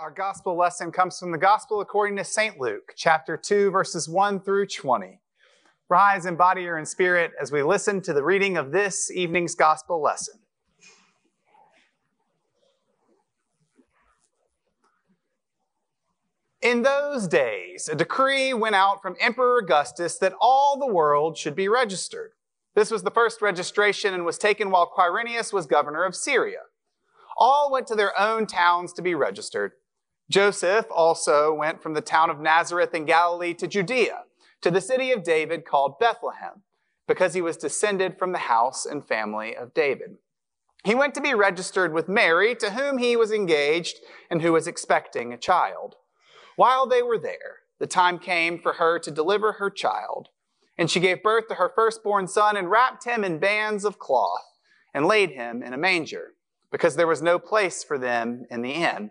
Our gospel lesson comes from the gospel according to St. Luke, chapter 2, verses 1 through 20. Rise in body or in spirit as we listen to the reading of this evening's gospel lesson. In those days, a decree went out from Emperor Augustus that all the world should be registered. This was the first registration and was taken while Quirinius was governor of Syria. All went to their own towns to be registered. Joseph also went from the town of Nazareth in Galilee to Judea, to the city of David called Bethlehem, because he was descended from the house and family of David. He went to be registered with Mary, to whom he was engaged and who was expecting a child. While they were there, the time came for her to deliver her child. And she gave birth to her firstborn son and wrapped him in bands of cloth and laid him in a manger because there was no place for them in the inn.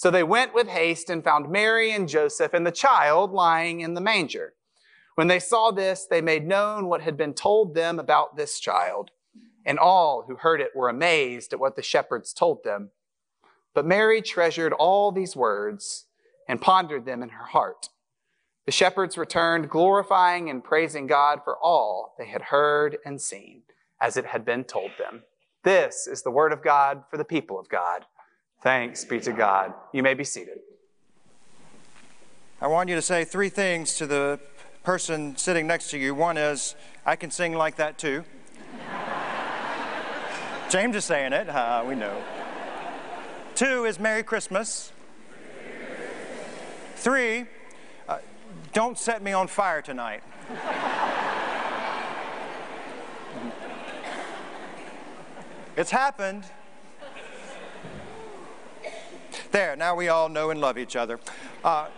So they went with haste and found Mary and Joseph and the child lying in the manger. When they saw this, they made known what had been told them about this child. And all who heard it were amazed at what the shepherds told them. But Mary treasured all these words and pondered them in her heart. The shepherds returned, glorifying and praising God for all they had heard and seen, as it had been told them. This is the word of God for the people of God. Thanks be to God. You may be seated. I want you to say three things to the person sitting next to you. One is, I can sing like that too. James is saying it. Uh, we know. Two is Merry Christmas. Three, uh, don't set me on fire tonight. It's happened. There, now we all know and love each other. Uh,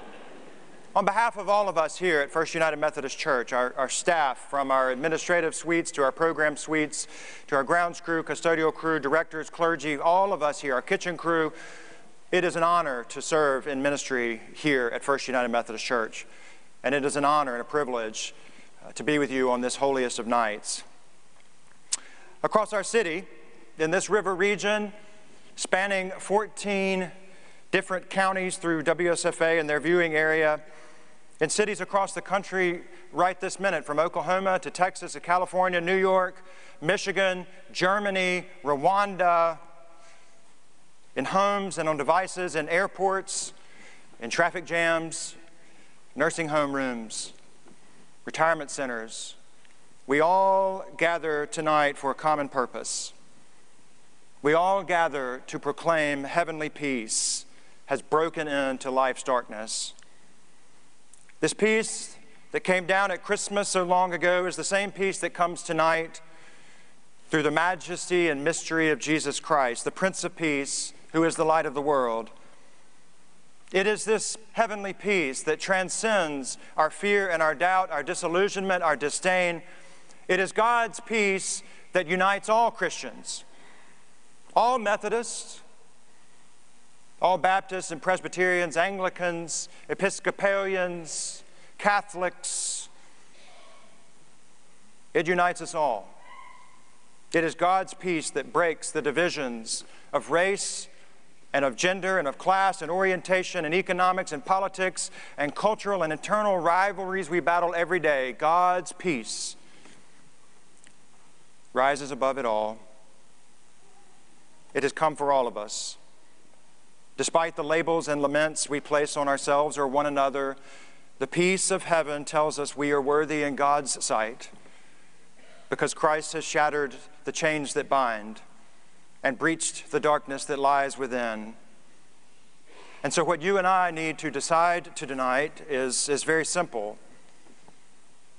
on behalf of all of us here at First United Methodist Church, our, our, staff, from our administrative suites to our program suites, to our grounds crew, custodial crew, directors, clergy, all of us here, our kitchen crew, it is an honor to serve in ministry here at First United Methodist Church. And it is an honor and a privilege uh, to be with you on this holiest of nights. Across our city, in this river region, spanning 14 different counties through WSFA and their viewing area, in cities across the country right this minute, from Oklahoma to Texas to California, New York, Michigan, Germany, Rwanda, in homes and on devices, in airports, in traffic jams, nursing home rooms, retirement centers. We all gather tonight for a common purpose. We all gather to proclaim heavenly peace has broken into life's darkness. This peace that came down at Christmas so long ago is the same peace that comes tonight through the majesty and mystery of Jesus Christ, the Prince of Peace, who is the light of the world. It is this heavenly peace that transcends our fear and our doubt, our disillusionment, our disdain. It is God's peace that unites all Christians all Methodists, all Baptists and Presbyterians, Anglicans, Episcopalians, Catholics. It unites us all. It is God's peace that breaks the divisions of race and of gender and of class and orientation and economics and politics and cultural and internal rivalries we battle every day. God's peace rises above it all. It has come for all of us. Despite the labels and laments we place on ourselves or one another, The peace of heaven tells us we are worthy in God's sight because Christ has shattered the chains that bind and breached the darkness that lies within. And so, what you and I need to decide tonight is, is very simple.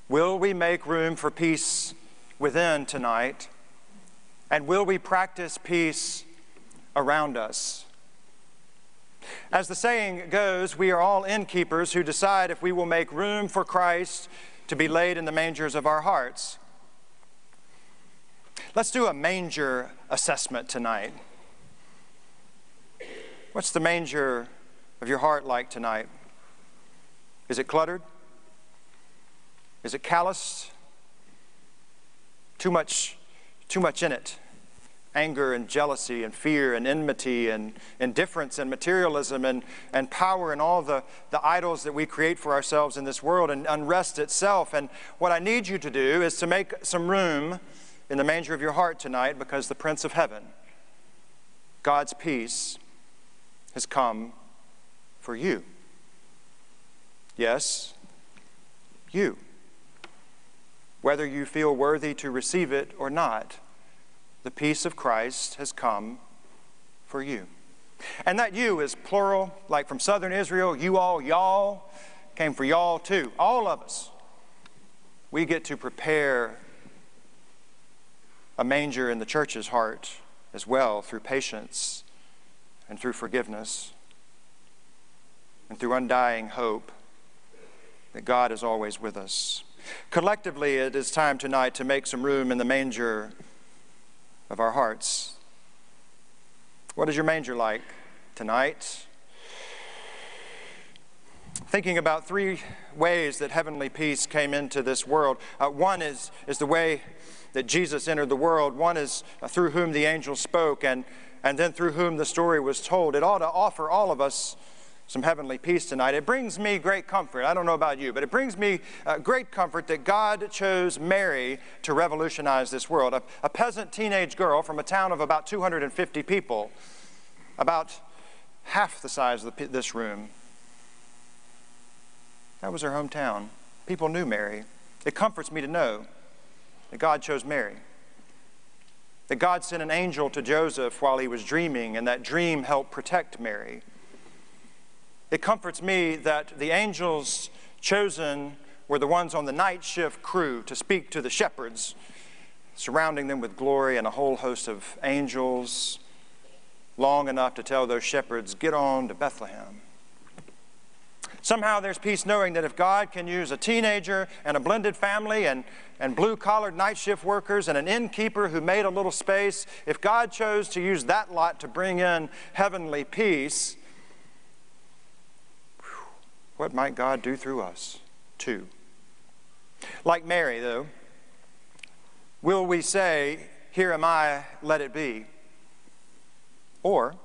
Will we make room for peace within tonight? And will we practice peace around us? As the saying goes, we are all innkeepers who decide if we will make room for Christ to be laid in the mangers of our hearts. Let's do a manger assessment tonight. What's the manger of your heart like tonight? Is it cluttered? Is it calloused? Too much, too much in it. Anger and jealousy and fear and enmity and indifference and materialism and, and power and all the, the idols that we create for ourselves in this world and unrest itself. And what I need you to do is to make some room in the manger of your heart tonight because the Prince of Heaven, God's peace, has come for you. Yes, you. Whether you feel worthy to receive it or not, the peace of Christ has come for you. And that you is plural, like from southern Israel, you all, y'all, came for y'all too. All of us. We get to prepare a manger in the church's heart as well through patience and through forgiveness and through undying hope that God is always with us. Collectively, it is time tonight to make some room in the manger of our hearts. What is your manger like tonight? Thinking about three ways that heavenly peace came into this world. Uh, one is, is the way that Jesus entered the world. One is uh, through whom the angel spoke, and, and then through whom the story was told. It ought to offer all of us some heavenly peace tonight. It brings me great comfort. I don't know about you, but it brings me uh, great comfort that God chose Mary to revolutionize this world. A, a, peasant teenage girl from a town of about 250 people, about half the size of the, this room. That was her hometown. People knew Mary. It comforts me to know that God chose Mary. That God sent an angel to Joseph while he was dreaming, and that dream helped protect Mary. It comforts me that the angels chosen were the ones on the night shift crew to speak to the shepherds, surrounding them with glory and a whole host of angels, long enough to tell those shepherds, Get on to Bethlehem. Somehow there's peace knowing that if God can use a teenager and a blended family and, and blue collared night shift workers and an innkeeper who made a little space, if God chose to use that lot to bring in heavenly peace, what might God do through us too? Like Mary, though, will we say, Here am I, let it be? Or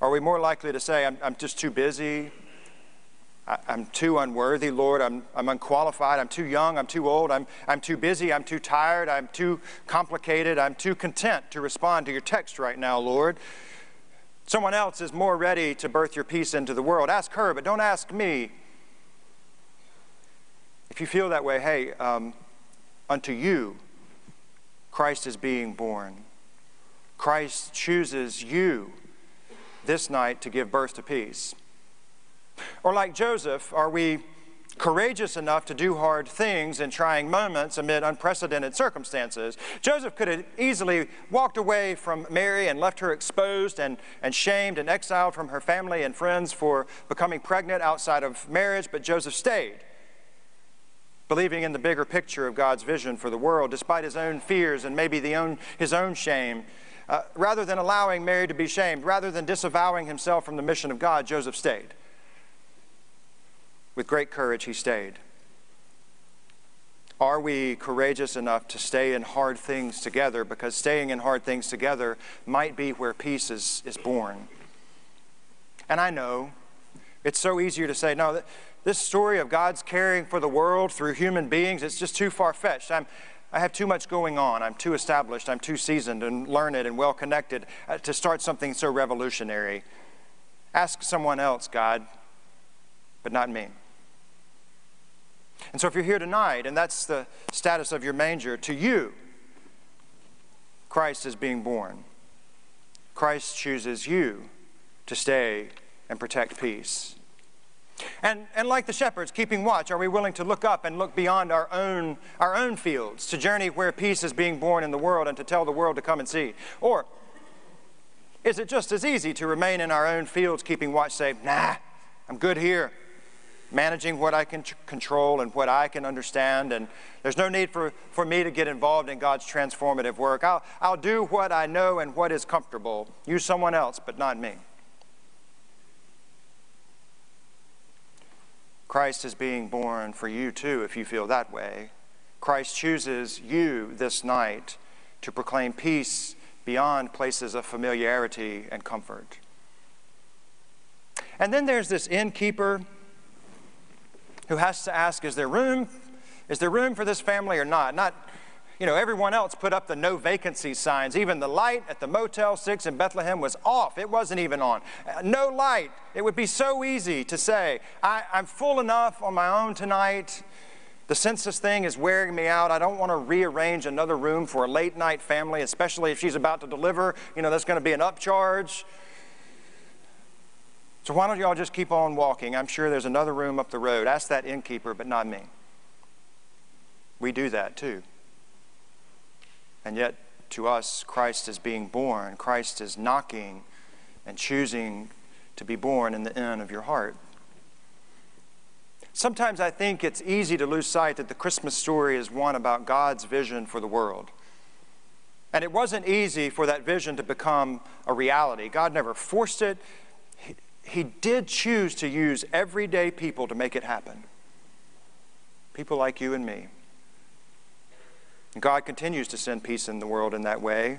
are we more likely to say, I'm, I'm just too busy, I, am too unworthy, Lord. I'm, I'm unqualified. I'm too young. I'm too old. I'm, I'm too busy. I'm too tired. I'm too complicated. I'm too content to respond to your text right now, Lord. Someone else is more ready to birth your peace into the world. Ask her, but don't ask me. If you feel that way, hey, um, unto you, Christ is being born. Christ chooses you this night to give birth to peace. Or like Joseph, are we courageous enough to do hard things in trying moments amid unprecedented circumstances. Joseph could have easily walked away from Mary and left her exposed and, and shamed and exiled from her family and friends for becoming pregnant outside of marriage, but Joseph stayed, believing in the bigger picture of God's vision for the world, despite his own fears and maybe the own, his own shame. Uh, rather than allowing Mary to be shamed, rather than disavowing himself from the mission of God, Joseph stayed. With great courage, he stayed. Are we courageous enough to stay in hard things together? Because staying in hard things together might be where peace is, is born. And I know it's so easier to say, no, this story of God's caring for the world through human beings, it's just too far fetched. I'm, I have too much going on. I'm too established. I'm too seasoned and learned and well connected uh, to start something so revolutionary. Ask someone else, God, but not me. And so, if you're here tonight and that's the status of your manger, to you, Christ is being born. Christ chooses you to stay and protect peace. And, and like the shepherds keeping watch, are we willing to look up and look beyond our own, our own fields, to journey where peace is being born in the world and to tell the world to come and see? Or is it just as easy to remain in our own fields keeping watch, say, nah, I'm good here, managing what I can control and what I can understand, and there's no need for, for me to get involved in God's transformative work. I'll, I'll do what I know and what is comfortable. Use someone else, but not me. Christ is being born for you too, if you feel that way. Christ chooses you this night to proclaim peace beyond places of familiarity and comfort. And then there's this innkeeper who has to ask, is there room? Is there room for this family or not? Not, you know, everyone else put up the no vacancy signs. Even the light at the Motel 6 in Bethlehem was off. It wasn't even on. Uh, no light. It would be so easy to say, I, am full enough on my own tonight. The census thing is wearing me out. I don't want to rearrange another room for a late night family, especially if she's about to deliver. You know, that's going to be an upcharge. So why don't you all just keep on walking? I'm sure there's another room up the road. Ask that innkeeper, but not me. We do that too. And yet, to us, Christ is being born. Christ is knocking and choosing to be born in the inn of your heart. Sometimes I think it's easy to lose sight that the Christmas story is one about God's vision for the world. And it wasn't easy for that vision to become a reality. God never forced it, he did choose to use everyday people to make it happen. People like you and me. And God continues to send peace in the world in that way.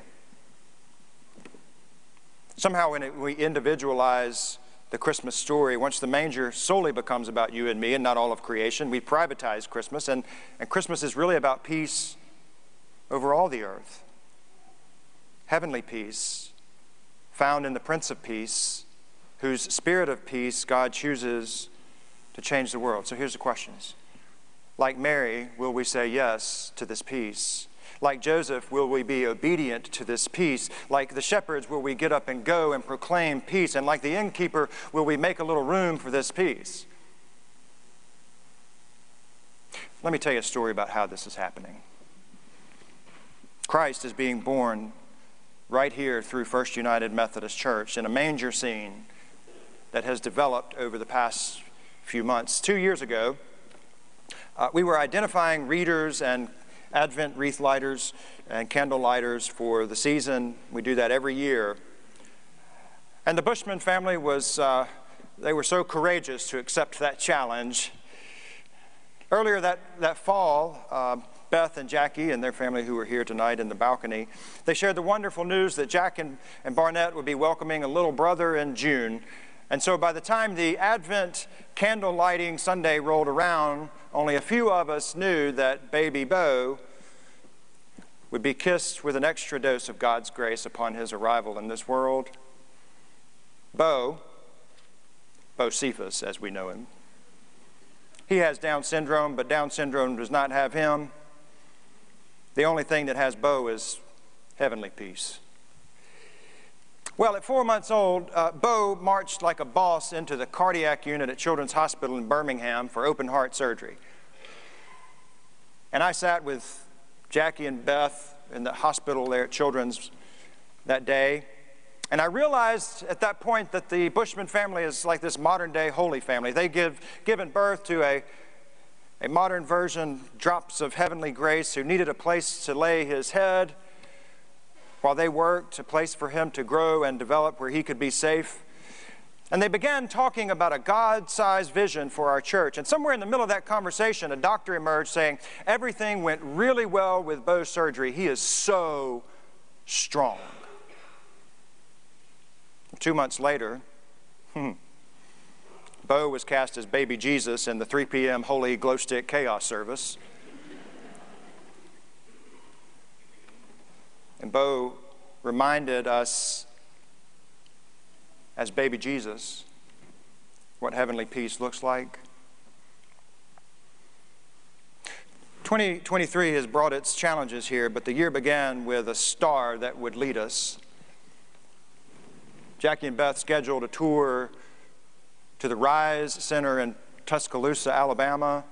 Somehow, when we individualize the Christmas story, once the manger solely becomes about you and me and not all of creation, we privatize Christmas, and, and Christmas is really about peace over all the earth. Heavenly peace, found in the Prince of Peace, whose spirit of peace God chooses to change the world. So here's the questions. Like Mary, will we say yes to this peace? Like Joseph, will we be obedient to this peace? Like the shepherds, will we get up and go and proclaim peace? And like the innkeeper, will we make a little room for this peace? Let me tell you a story about how this is happening. Christ is being born right here through First United Methodist Church in a manger scene that has developed over the past few months. Two years ago, uh, we were identifying readers and Advent wreath lighters and candle lighters for the season. We do that every year. And the Bushman family was, uh, they were so courageous to accept that challenge. Earlier that, that fall, uh, Beth and Jackie and their family who were here tonight in the balcony, they shared the wonderful news that Jack and, and Barnett would be welcoming a little brother in June and so by the time the Advent candle lighting Sunday rolled around, only a few of us knew that baby Bo would be kissed with an extra dose of God's grace upon his arrival in this world. Bo, Bo Bocephus as we know him, he has Down syndrome, but Down syndrome does not have him. The only thing that has Bo is heavenly peace. Well, at four months old, uh, Bo marched like a boss into the cardiac unit at Children's Hospital in Birmingham for open heart surgery. And I sat with Jackie and Beth in the hospital there at Children's that day. And I realized at that point that the Bushman family is like this modern day holy family. They give given birth to a, a modern version, drops of heavenly grace, who needed a place to lay his head while they worked, a place for him to grow and develop where he could be safe. And they began talking about a God sized vision for our church. And somewhere in the middle of that conversation, a doctor emerged saying, Everything went really well with Bo's surgery. He is so strong. Two months later, hmm, Bo was cast as baby Jesus in the 3 p.m. Holy Glow Stick Chaos service. And Bo reminded us as baby Jesus what heavenly peace looks like. 2023 has brought its challenges here, but the year began with a star that would lead us. Jackie and Beth scheduled a tour to the Rise Center in Tuscaloosa, Alabama.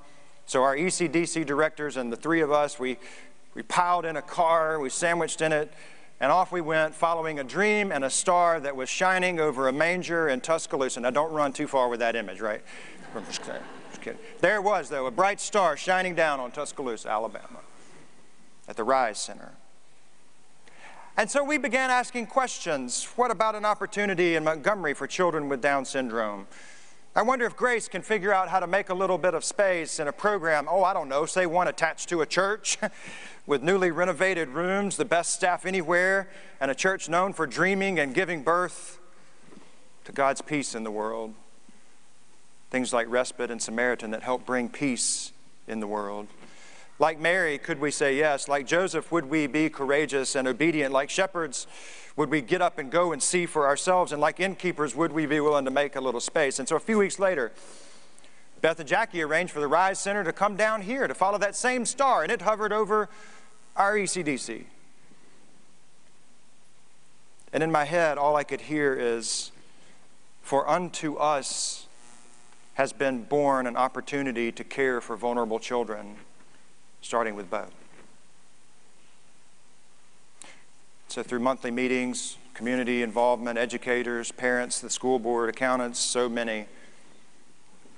So our ECDC directors and the three of us, we, we piled in a car, we sandwiched in it, and off we went, following a dream and a star that was shining over a manger in Tuscaloosa. Now, don't run too far with that image, right? I'm just kidding. Just kidding. There was, though, a bright star shining down on Tuscaloosa, Alabama, at the Rise Center. And so we began asking questions. What about an opportunity in Montgomery for children with Down syndrome? I wonder if Grace can figure out how to make a little bit of space in a program, oh, I don't know, say one attached to a church with newly renovated rooms, the best staff anywhere, and a church known for dreaming and giving birth to God's peace in the world. Things like Respite and Samaritan that help bring peace in the world. Like Mary, could we say yes? Like Joseph, would we be courageous and obedient? Like shepherds, would we get up and go and see for ourselves? And like innkeepers, would we be willing to make a little space? And so a few weeks later, Beth and Jackie arranged for the Rise Center to come down here to follow that same star, and it hovered over our ECDC. And in my head, all I could hear is, For unto us has been born an opportunity to care for vulnerable children starting with Bo. So, through monthly meetings, community involvement, educators, parents, the school board, accountants, so many,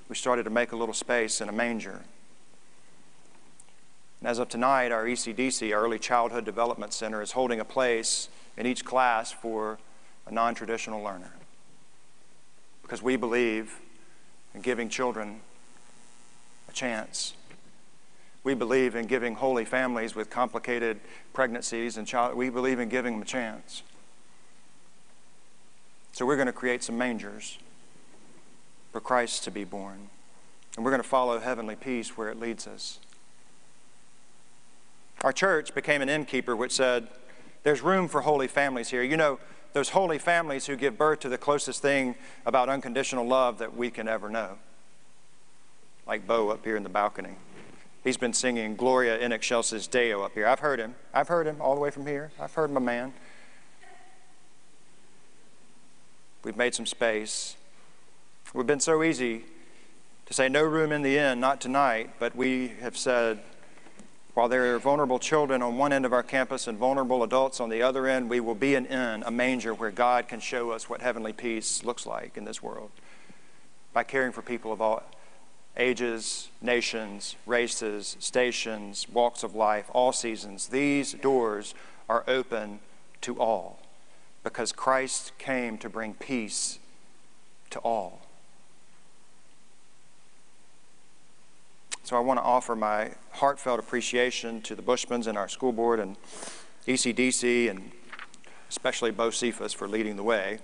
we started to make a little space in a manger. And as of tonight, our ECDC, our Early Childhood Development Center, is holding a place in each class for a non traditional learner. Because we believe in giving children a chance we believe in giving holy families with complicated pregnancies and child, we believe in giving them a chance. So we're going to create some mangers for Christ to be born. And we're going to follow heavenly peace where it leads us. Our church became an innkeeper which said, There's room for holy families here. You know, those holy families who give birth to the closest thing about unconditional love that we can ever know. Like Bo up here in the balcony. He's been singing Gloria in excelsis Deo up here. I've heard him. I've heard him all the way from here. I've heard my man. We've made some space. We've been so easy to say no room in the inn, not tonight, but we have said while there are vulnerable children on one end of our campus and vulnerable adults on the other end, we will be an inn, a manger where God can show us what heavenly peace looks like in this world by caring for people of all ages, nations, races, stations, walks of life, all seasons. These doors are open to all because Christ came to bring peace to all. So I want to offer my heartfelt appreciation to the Bushmans and our school board and ECDC and especially Bocephus for leading the way.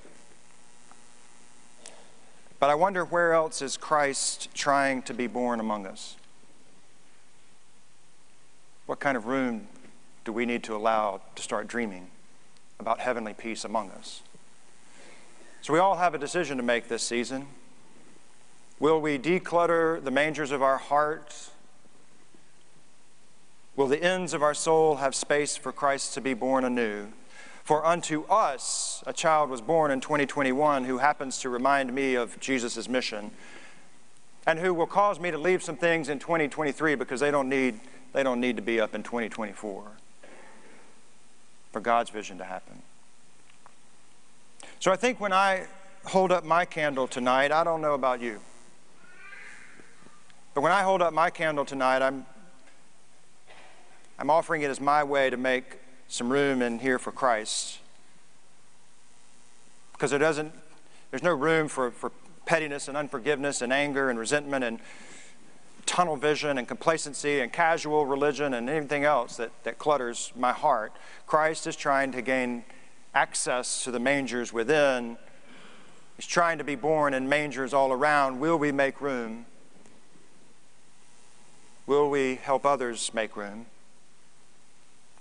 But I wonder where else is Christ trying to be born among us? What kind of room do we need to allow to start dreaming about heavenly peace among us? So we all have a decision to make this season. Will we declutter the mangers of our heart? Will the ends of our soul have space for Christ to be born anew? For unto us a child was born in 2021 who happens to remind me of Jesus' mission and who will cause me to leave some things in 2023 because they don't need, they don't need to be up in 2024 for God's vision to happen. So I think when I hold up my candle tonight, I don't know about you, but when I hold up my candle tonight, I'm, I'm offering it as my way to make some room in here for Christ. Because there doesn't, there's no room for, for pettiness and unforgiveness and anger and resentment and tunnel vision and complacency and casual religion and anything else that, that clutters my heart. Christ is trying to gain access to the mangers within. He's trying to be born in mangers all around. Will we make room? Will we help others make room?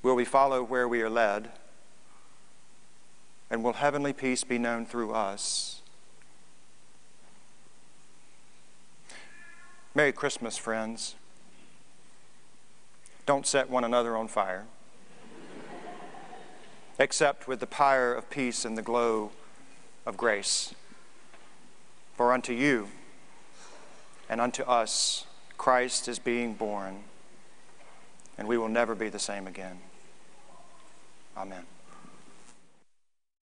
Will we follow where we are led? And will heavenly peace be known through us? Merry Christmas, friends. Don't set one another on fire, except with the pyre of peace and the glow of grace. For unto you and unto us Christ is being born, and we will never be the same again. Amen.